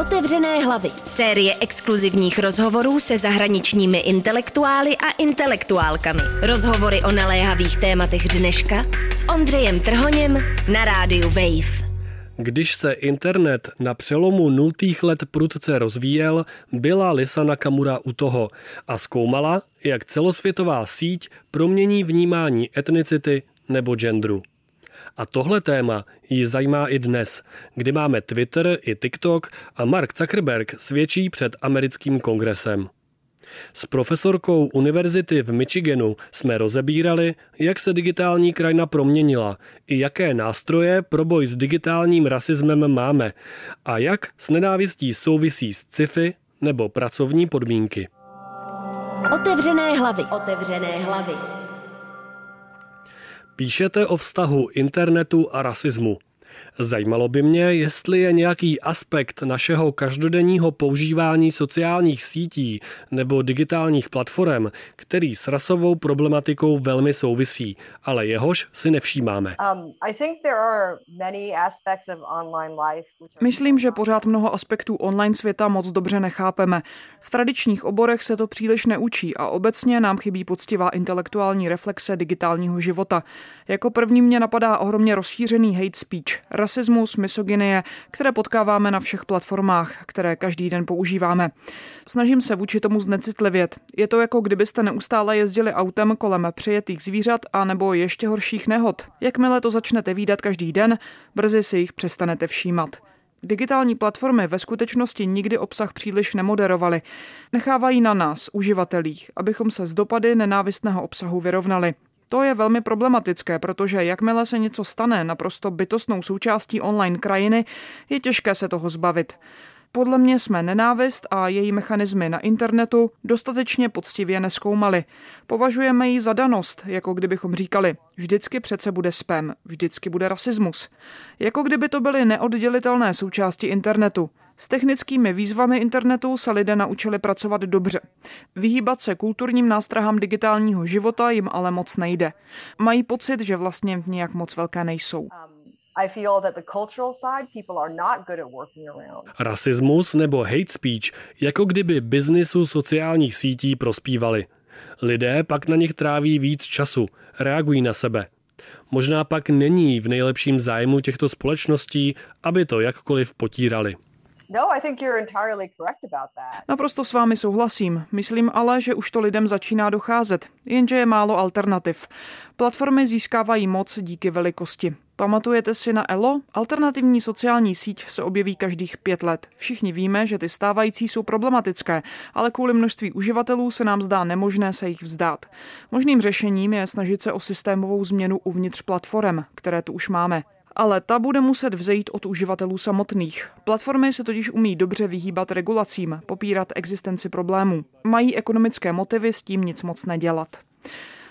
Otevřené hlavy. Série exkluzivních rozhovorů se zahraničními intelektuály a intelektuálkami. Rozhovory o naléhavých tématech dneška s Ondřejem Trhoněm na rádiu Wave. Když se internet na přelomu nultých let prudce rozvíjel, byla Lisa Nakamura u toho a zkoumala, jak celosvětová síť promění vnímání etnicity nebo genderu. A tohle téma ji zajímá i dnes, kdy máme Twitter i TikTok a Mark Zuckerberg svědčí před americkým kongresem. S profesorkou univerzity v Michiganu jsme rozebírali, jak se digitální krajina proměnila, i jaké nástroje pro boj s digitálním rasismem máme a jak s nenávistí souvisí s sci-fi nebo pracovní podmínky. Otevřené hlavy. Otevřené hlavy. Píšete o vztahu internetu a rasismu. Zajímalo by mě, jestli je nějaký aspekt našeho každodenního používání sociálních sítí nebo digitálních platform, který s rasovou problematikou velmi souvisí, ale jehož si nevšímáme. Um, Myslím, že pořád mnoho aspektů online světa moc dobře nechápeme. V tradičních oborech se to příliš neučí a obecně nám chybí poctivá intelektuální reflexe digitálního života. Jako první mě napadá ohromně rozšířený hate speech, rasismus, misogynie, které potkáváme na všech platformách, které každý den používáme. Snažím se vůči tomu znecitlivět. Je to jako kdybyste neustále jezdili autem kolem přijetých zvířat a nebo ještě horších nehod. Jakmile to začnete výdat každý den, brzy si jich přestanete všímat. Digitální platformy ve skutečnosti nikdy obsah příliš nemoderovaly. Nechávají na nás, uživatelích, abychom se z dopady nenávistného obsahu vyrovnali. To je velmi problematické, protože jakmile se něco stane naprosto bytostnou součástí online krajiny, je těžké se toho zbavit. Podle mě jsme nenávist a její mechanismy na internetu dostatečně poctivě neskoumali. Považujeme ji za danost, jako kdybychom říkali, vždycky přece bude spam, vždycky bude rasismus. Jako kdyby to byly neoddělitelné součásti internetu. S technickými výzvami internetu se lidé naučili pracovat dobře. Vyhýbat se kulturním nástrahám digitálního života jim ale moc nejde. Mají pocit, že vlastně nějak moc velké nejsou. Rasismus nebo hate speech jako kdyby biznisu sociálních sítí prospívali. Lidé pak na nich tráví víc času, reagují na sebe. Možná pak není v nejlepším zájmu těchto společností, aby to jakkoliv potírali. No, Naprosto s vámi souhlasím. Myslím ale, že už to lidem začíná docházet, jenže je málo alternativ. Platformy získávají moc díky velikosti. Pamatujete si na Elo? Alternativní sociální síť se objeví každých pět let. Všichni víme, že ty stávající jsou problematické, ale kvůli množství uživatelů se nám zdá nemožné se jich vzdát. Možným řešením je snažit se o systémovou změnu uvnitř platform, které tu už máme. Ale ta bude muset vzejít od uživatelů samotných. Platformy se totiž umí dobře vyhýbat regulacím, popírat existenci problémů. Mají ekonomické motivy s tím nic moc nedělat.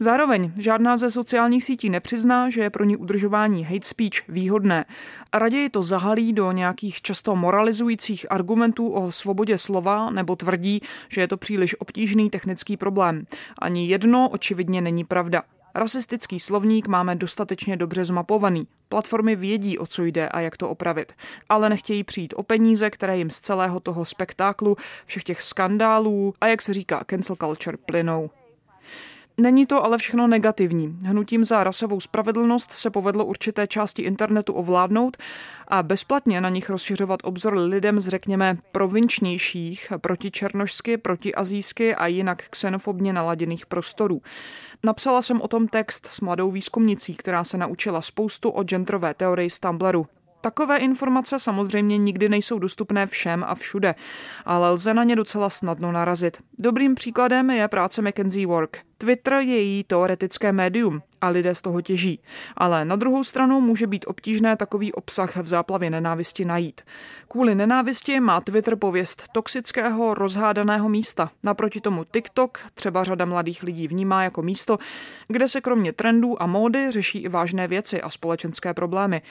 Zároveň žádná ze sociálních sítí nepřizná, že je pro ní udržování hate speech výhodné. A raději to zahalí do nějakých často moralizujících argumentů o svobodě slova nebo tvrdí, že je to příliš obtížný technický problém. Ani jedno očividně není pravda. Rasistický slovník máme dostatečně dobře zmapovaný. Platformy vědí, o co jde a jak to opravit. Ale nechtějí přijít o peníze, které jim z celého toho spektáklu, všech těch skandálů a jak se říká cancel culture plynou. Není to ale všechno negativní. Hnutím za rasovou spravedlnost se povedlo určité části internetu ovládnout a bezplatně na nich rozšiřovat obzor lidem z, řekněme, provinčnějších, protičernožsky, protiazijsky a jinak xenofobně naladěných prostorů. Napsala jsem o tom text s mladou výzkumnicí, která se naučila spoustu o genderové teorii z Tumblru. Takové informace samozřejmě nikdy nejsou dostupné všem a všude, ale lze na ně docela snadno narazit. Dobrým příkladem je práce McKenzie Work. Twitter je její teoretické médium a lidé z toho těží. Ale na druhou stranu může být obtížné takový obsah v záplavě nenávisti najít. Kvůli nenávisti má Twitter pověst toxického, rozhádaného místa. Naproti tomu TikTok třeba řada mladých lidí vnímá jako místo, kde se kromě trendů a módy řeší i vážné věci a společenské problémy.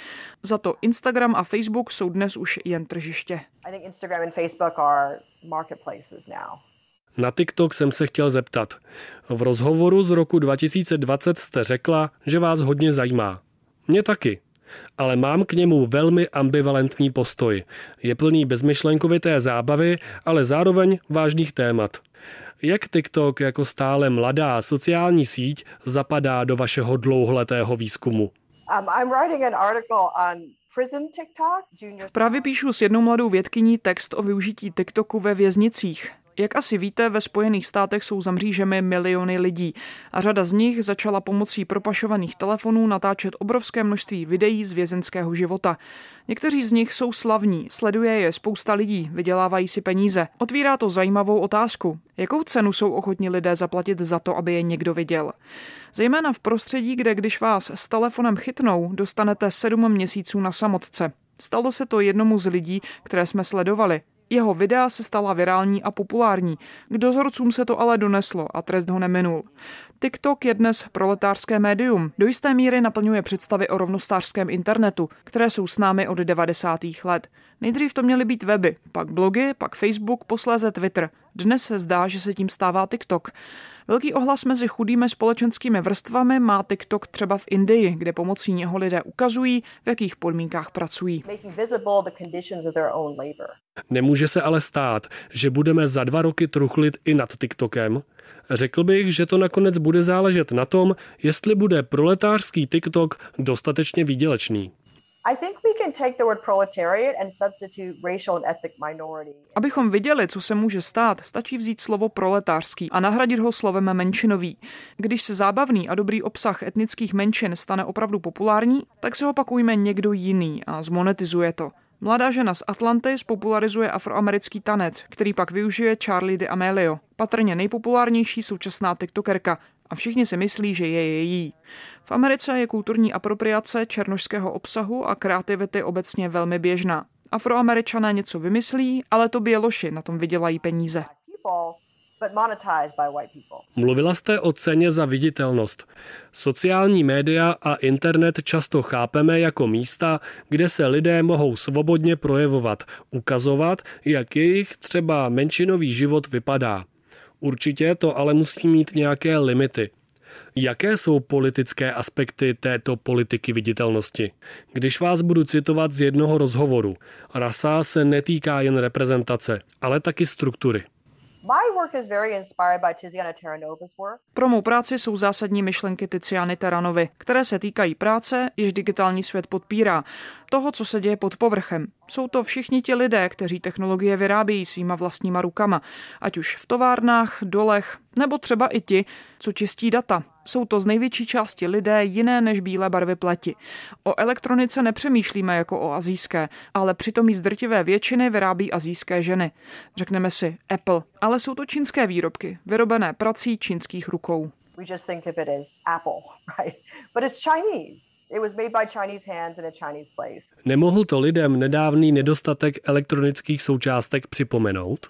Za to Instagram a Facebook jsou dnes už jen tržiště. I think Instagram and Facebook are marketplaces now. Na TikTok jsem se chtěl zeptat. V rozhovoru z roku 2020 jste řekla, že vás hodně zajímá. Mě taky. ale mám k němu velmi ambivalentní postoj. Je plný bezmyšlenkovité zábavy, ale zároveň vážných témat. Jak TikTok jako stále mladá sociální síť zapadá do vašeho dlouholetého výzkumu? Um, I'm writing an article on Právě píšu s jednou mladou vědkyní text o využití TikToku ve věznicích. Jak asi víte, ve Spojených státech jsou za mřížemi miliony lidí a řada z nich začala pomocí propašovaných telefonů natáčet obrovské množství videí z vězenského života. Někteří z nich jsou slavní, sleduje je spousta lidí, vydělávají si peníze. Otvírá to zajímavou otázku. Jakou cenu jsou ochotní lidé zaplatit za to, aby je někdo viděl? Zejména v prostředí, kde když vás s telefonem chytnou, dostanete sedm měsíců na samotce. Stalo se to jednomu z lidí, které jsme sledovali. Jeho videa se stala virální a populární. K dozorcům se to ale doneslo a trest ho neminul. TikTok je dnes proletářské médium. Do jisté míry naplňuje představy o rovnostářském internetu, které jsou s námi od 90. let. Nejdřív to měly být weby, pak blogy, pak Facebook, posléze Twitter. Dnes se zdá, že se tím stává TikTok. Velký ohlas mezi chudými společenskými vrstvami má TikTok třeba v Indii, kde pomocí něho lidé ukazují, v jakých podmínkách pracují. Nemůže se ale stát, že budeme za dva roky truchlit i nad TikTokem. Řekl bych, že to nakonec bude záležet na tom, jestli bude proletářský TikTok dostatečně výdělečný. Abychom viděli, co se může stát, stačí vzít slovo proletářský a nahradit ho slovem menšinový. Když se zábavný a dobrý obsah etnických menšin stane opravdu populární, tak se ho pak ujme někdo jiný a zmonetizuje to. Mladá žena z Atlanty spopularizuje afroamerický tanec, který pak využije Charlie de Amelio, patrně nejpopulárnější současná tiktokerka, a všichni si myslí, že je její. V Americe je kulturní apropriace černožského obsahu a kreativity obecně velmi běžná. Afroameričané něco vymyslí, ale to běloši na tom vydělají peníze. Mluvila jste o ceně za viditelnost. Sociální média a internet často chápeme jako místa, kde se lidé mohou svobodně projevovat, ukazovat, jak jejich třeba menšinový život vypadá. Určitě to ale musí mít nějaké limity. Jaké jsou politické aspekty této politiky viditelnosti? Když vás budu citovat z jednoho rozhovoru, rasa se netýká jen reprezentace, ale taky struktury. Pro mou práci jsou zásadní myšlenky Tiziany Teranovy, které se týkají práce, již digitální svět podpírá, toho, co se děje pod povrchem. Jsou to všichni ti lidé, kteří technologie vyrábějí svýma vlastníma rukama, ať už v továrnách, dolech, nebo třeba i ti, co čistí data. Jsou to z největší části lidé jiné než bílé barvy pleti. O elektronice nepřemýšlíme jako o azijské, ale přitom jí z drtivé většiny vyrábí azijské ženy. Řekneme si Apple, ale jsou to čínské výrobky, vyrobené prací čínských rukou. We just think of it as Apple, right? But it's Chinese. Nemohl to lidem nedávný nedostatek elektronických součástek připomenout?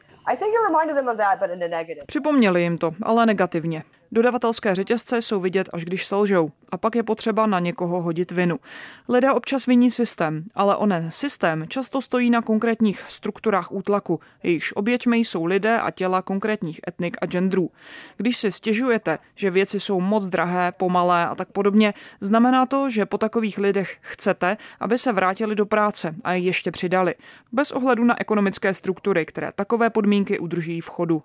Připomněli jim to, ale negativně. Dodavatelské řetězce jsou vidět, až když selžou. A pak je potřeba na někoho hodit vinu. Lidé občas viní systém, ale onen systém často stojí na konkrétních strukturách útlaku. Jejichž oběťmi jsou lidé a těla konkrétních etnik a genderů. Když si stěžujete, že věci jsou moc drahé, pomalé a tak podobně, znamená to, že po takových lidech chcete, aby se vrátili do práce a je ještě přidali. Bez ohledu na ekonomické struktury, které takové podmínky udrží v chodu.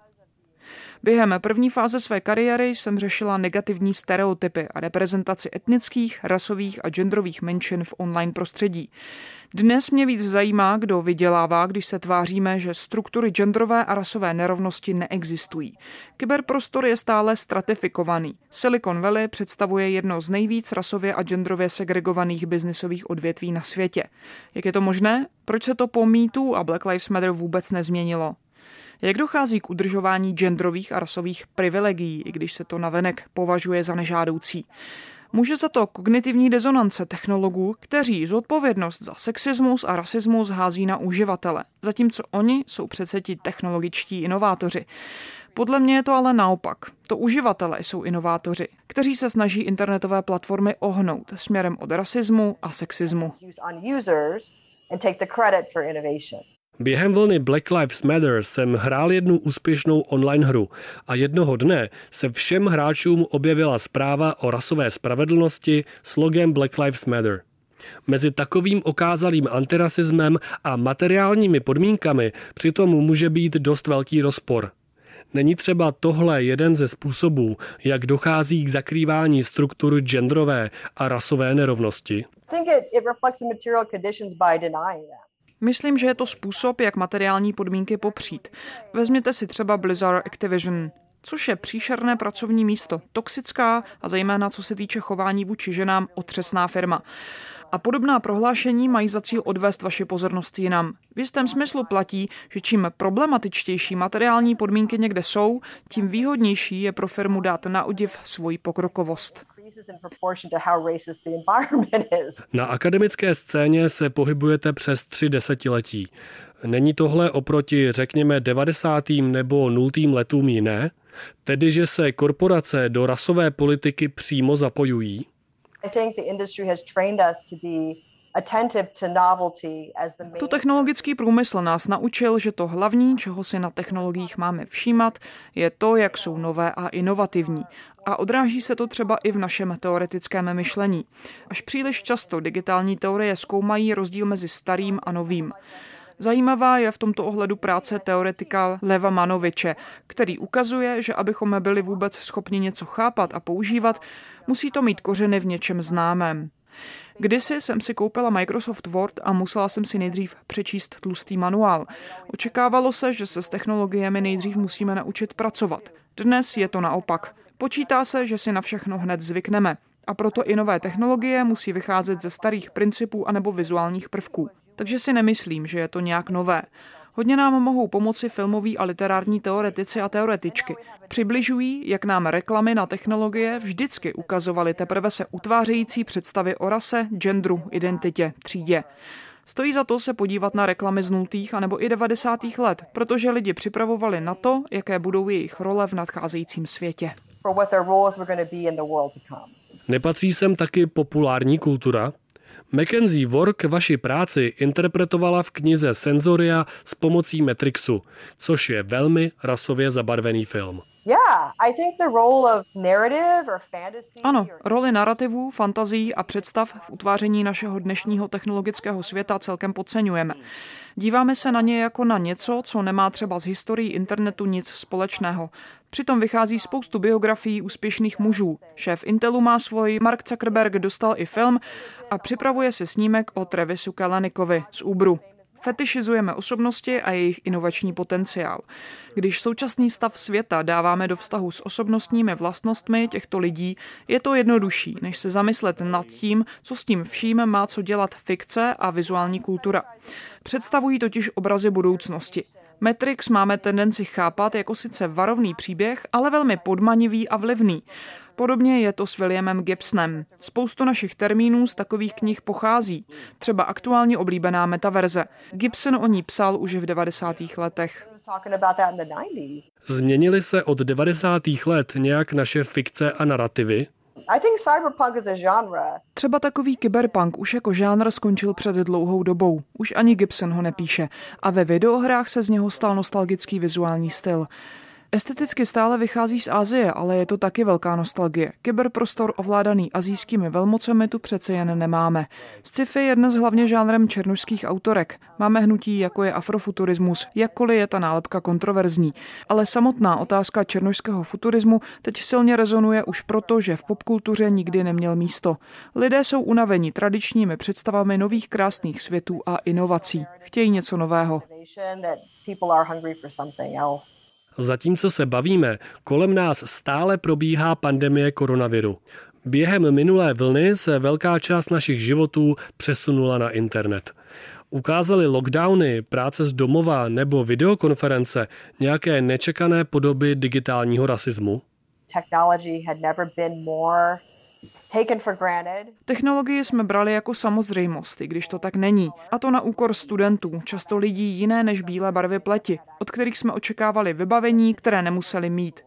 Během první fáze své kariéry jsem řešila negativní stereotypy a reprezentaci etnických, rasových a genderových menšin v online prostředí. Dnes mě víc zajímá, kdo vydělává, když se tváříme, že struktury genderové a rasové nerovnosti neexistují. Kyberprostor je stále stratifikovaný. Silicon Valley představuje jedno z nejvíc rasově a genderově segregovaných biznisových odvětví na světě. Jak je to možné? Proč se to po MeToo a Black Lives Matter vůbec nezměnilo? Jak dochází k udržování genderových a rasových privilegií, i když se to navenek považuje za nežádoucí? Může za to kognitivní dezonance technologů, kteří zodpovědnost za sexismus a rasismus hází na uživatele, zatímco oni jsou přece ti technologičtí inovátoři. Podle mě je to ale naopak. To uživatelé jsou inovátoři, kteří se snaží internetové platformy ohnout směrem od rasismu a sexismu. Během vlny Black Lives Matter jsem hrál jednu úspěšnou online hru a jednoho dne se všem hráčům objevila zpráva o rasové spravedlnosti s logem Black Lives Matter. Mezi takovým okázalým antirasismem a materiálními podmínkami přitom může být dost velký rozpor. Není třeba tohle jeden ze způsobů, jak dochází k zakrývání struktur genderové a rasové nerovnosti? Myslím, že je to způsob, jak materiální podmínky popřít. Vezměte si třeba Blizzard Activision, což je příšerné pracovní místo, toxická a zejména co se týče chování vůči ženám otřesná firma. A podobná prohlášení mají za cíl odvést vaši pozornost jinam. V jistém smyslu platí, že čím problematičtější materiální podmínky někde jsou, tím výhodnější je pro firmu dát na odiv svoji pokrokovost. Na akademické scéně se pohybujete přes tři desetiletí. Není tohle oproti, řekněme, 90. nebo 0. letům jiné? Tedy, že se korporace do rasové politiky přímo zapojují? To technologický průmysl nás naučil, že to hlavní, čeho si na technologiích máme všímat, je to, jak jsou nové a inovativní. A odráží se to třeba i v našem teoretickém myšlení. Až příliš často digitální teorie zkoumají rozdíl mezi starým a novým. Zajímavá je v tomto ohledu práce teoretika Leva Manoviče, který ukazuje, že abychom byli vůbec schopni něco chápat a používat, musí to mít kořeny v něčem známém. Kdysi jsem si koupila Microsoft Word a musela jsem si nejdřív přečíst tlustý manuál. Očekávalo se, že se s technologiemi nejdřív musíme naučit pracovat. Dnes je to naopak. Počítá se, že si na všechno hned zvykneme. A proto i nové technologie musí vycházet ze starých principů anebo vizuálních prvků takže si nemyslím, že je to nějak nové. Hodně nám mohou pomoci filmoví a literární teoretici a teoretičky. Přibližují, jak nám reklamy na technologie vždycky ukazovaly teprve se utvářející představy o rase, genderu, identitě, třídě. Stojí za to se podívat na reklamy z 0. anebo i 90. let, protože lidi připravovali na to, jaké budou jejich role v nadcházejícím světě. Nepatří sem taky populární kultura? Mackenzie Work vaši práci interpretovala v knize Sensoria s pomocí Matrixu, což je velmi rasově zabarvený film. Ano, roli narrativů, fantazí a představ v utváření našeho dnešního technologického světa celkem podceňujeme. Díváme se na ně jako na něco, co nemá třeba z historií internetu nic společného. Přitom vychází spoustu biografií úspěšných mužů. Šéf Intelu má svůj, Mark Zuckerberg dostal i film a připravuje se snímek o Travisu Kalanikovi z Uberu. Fetišizujeme osobnosti a jejich inovační potenciál. Když současný stav světa dáváme do vztahu s osobnostními vlastnostmi těchto lidí, je to jednodušší, než se zamyslet nad tím, co s tím vším má co dělat fikce a vizuální kultura. Představují totiž obrazy budoucnosti. Matrix máme tendenci chápat jako sice varovný příběh, ale velmi podmanivý a vlivný. Podobně je to s Williamem Gibsonem. Spoustu našich termínů z takových knih pochází, třeba aktuálně oblíbená metaverze. Gibson o ní psal už v 90. letech. Změnily se od 90. let nějak naše fikce a narrativy? Třeba takový kyberpunk už jako žánr skončil před dlouhou dobou. Už ani Gibson ho nepíše. A ve videohrách se z něho stal nostalgický vizuální styl. Esteticky stále vychází z Asie, ale je to taky velká nostalgie. Kyberprostor ovládaný azijskými velmocemi tu přece jen nemáme. Sci-fi je dnes hlavně žánrem černožských autorek. Máme hnutí, jako je afrofuturismus, jakkoliv je ta nálepka kontroverzní. Ale samotná otázka černožského futurismu teď silně rezonuje už proto, že v popkultuře nikdy neměl místo. Lidé jsou unaveni tradičními představami nových krásných světů a inovací. Chtějí něco nového. Zatímco se bavíme, kolem nás stále probíhá pandemie koronaviru. Během minulé vlny se velká část našich životů přesunula na internet. Ukázaly lockdowny, práce z domova nebo videokonference nějaké nečekané podoby digitálního rasismu? Technology had never been more Technologii jsme brali jako samozřejmost, i když to tak není. A to na úkor studentů, často lidí jiné než bílé barvy pleti, od kterých jsme očekávali vybavení, které nemuseli mít.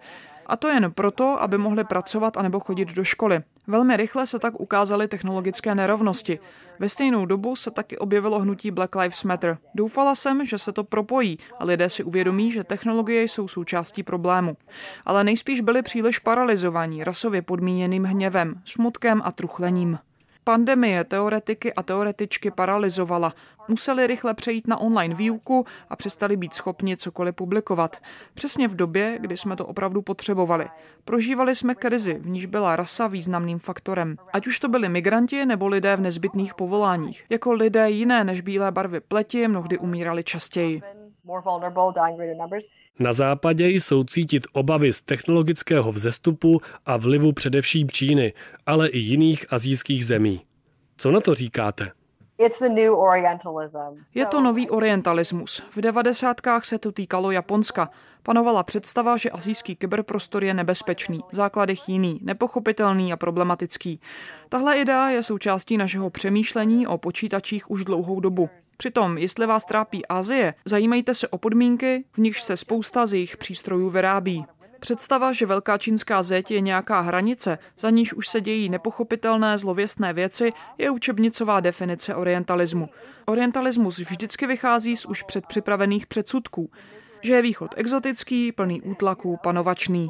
A to jen proto, aby mohli pracovat anebo chodit do školy. Velmi rychle se tak ukázaly technologické nerovnosti. Ve stejnou dobu se taky objevilo hnutí Black Lives Matter. Doufala jsem, že se to propojí a lidé si uvědomí, že technologie jsou součástí problému. Ale nejspíš byli příliš paralizovaní rasově podmíněným hněvem, smutkem a truchlením. Pandemie teoretiky a teoretičky paralizovala. Museli rychle přejít na online výuku a přestali být schopni cokoliv publikovat. Přesně v době, kdy jsme to opravdu potřebovali. Prožívali jsme krizi, v níž byla rasa významným faktorem. Ať už to byli migranti nebo lidé v nezbytných povoláních. Jako lidé jiné než bílé barvy pleti mnohdy umírali častěji. Na západě jsou cítit obavy z technologického vzestupu a vlivu především Číny, ale i jiných azijských zemí. Co na to říkáte? Je to nový orientalismus. V devadesátkách se to týkalo Japonska. Panovala představa, že azijský kyberprostor je nebezpečný, v základech jiný, nepochopitelný a problematický. Tahle idea je součástí našeho přemýšlení o počítačích už dlouhou dobu. Přitom, jestli vás trápí Asie, zajímejte se o podmínky, v nichž se spousta z jejich přístrojů vyrábí. Představa, že velká čínská zeď je nějaká hranice, za níž už se dějí nepochopitelné zlověstné věci, je učebnicová definice orientalismu. Orientalismus vždycky vychází z už předpřipravených předsudků, že je východ exotický, plný útlaků, panovačný.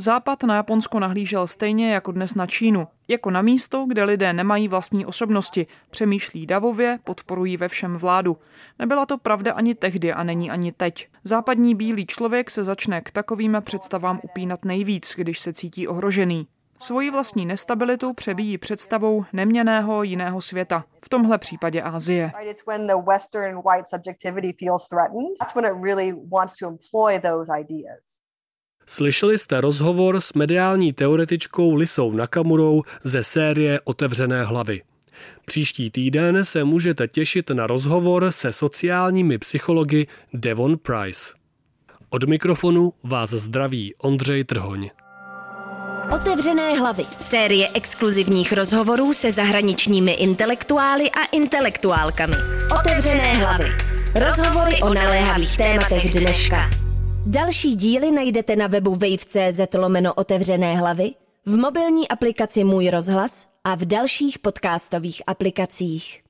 Západ na Japonsko nahlížel stejně jako dnes na Čínu, jako na místo, kde lidé nemají vlastní osobnosti, přemýšlí davově, podporují ve všem vládu. Nebyla to pravda ani tehdy a není ani teď. Západní bílý člověk se začne k takovým představám upínat nejvíc, když se cítí ohrožený. Svoji vlastní nestabilitu přebíjí představou neměného jiného světa, v tomhle případě Asie. Slyšeli jste rozhovor s mediální teoretičkou Lisou Nakamurou ze série Otevřené hlavy. Příští týden se můžete těšit na rozhovor se sociálními psychologi Devon Price. Od mikrofonu vás zdraví Ondřej Trhoň. Otevřené hlavy. Série exkluzivních rozhovorů se zahraničními intelektuály a intelektuálkami. Otevřené hlavy. Rozhovory o naléhavých tématech dneška. Další díly najdete na webu wave.cz lomeno otevřené hlavy, v mobilní aplikaci Můj rozhlas a v dalších podcastových aplikacích.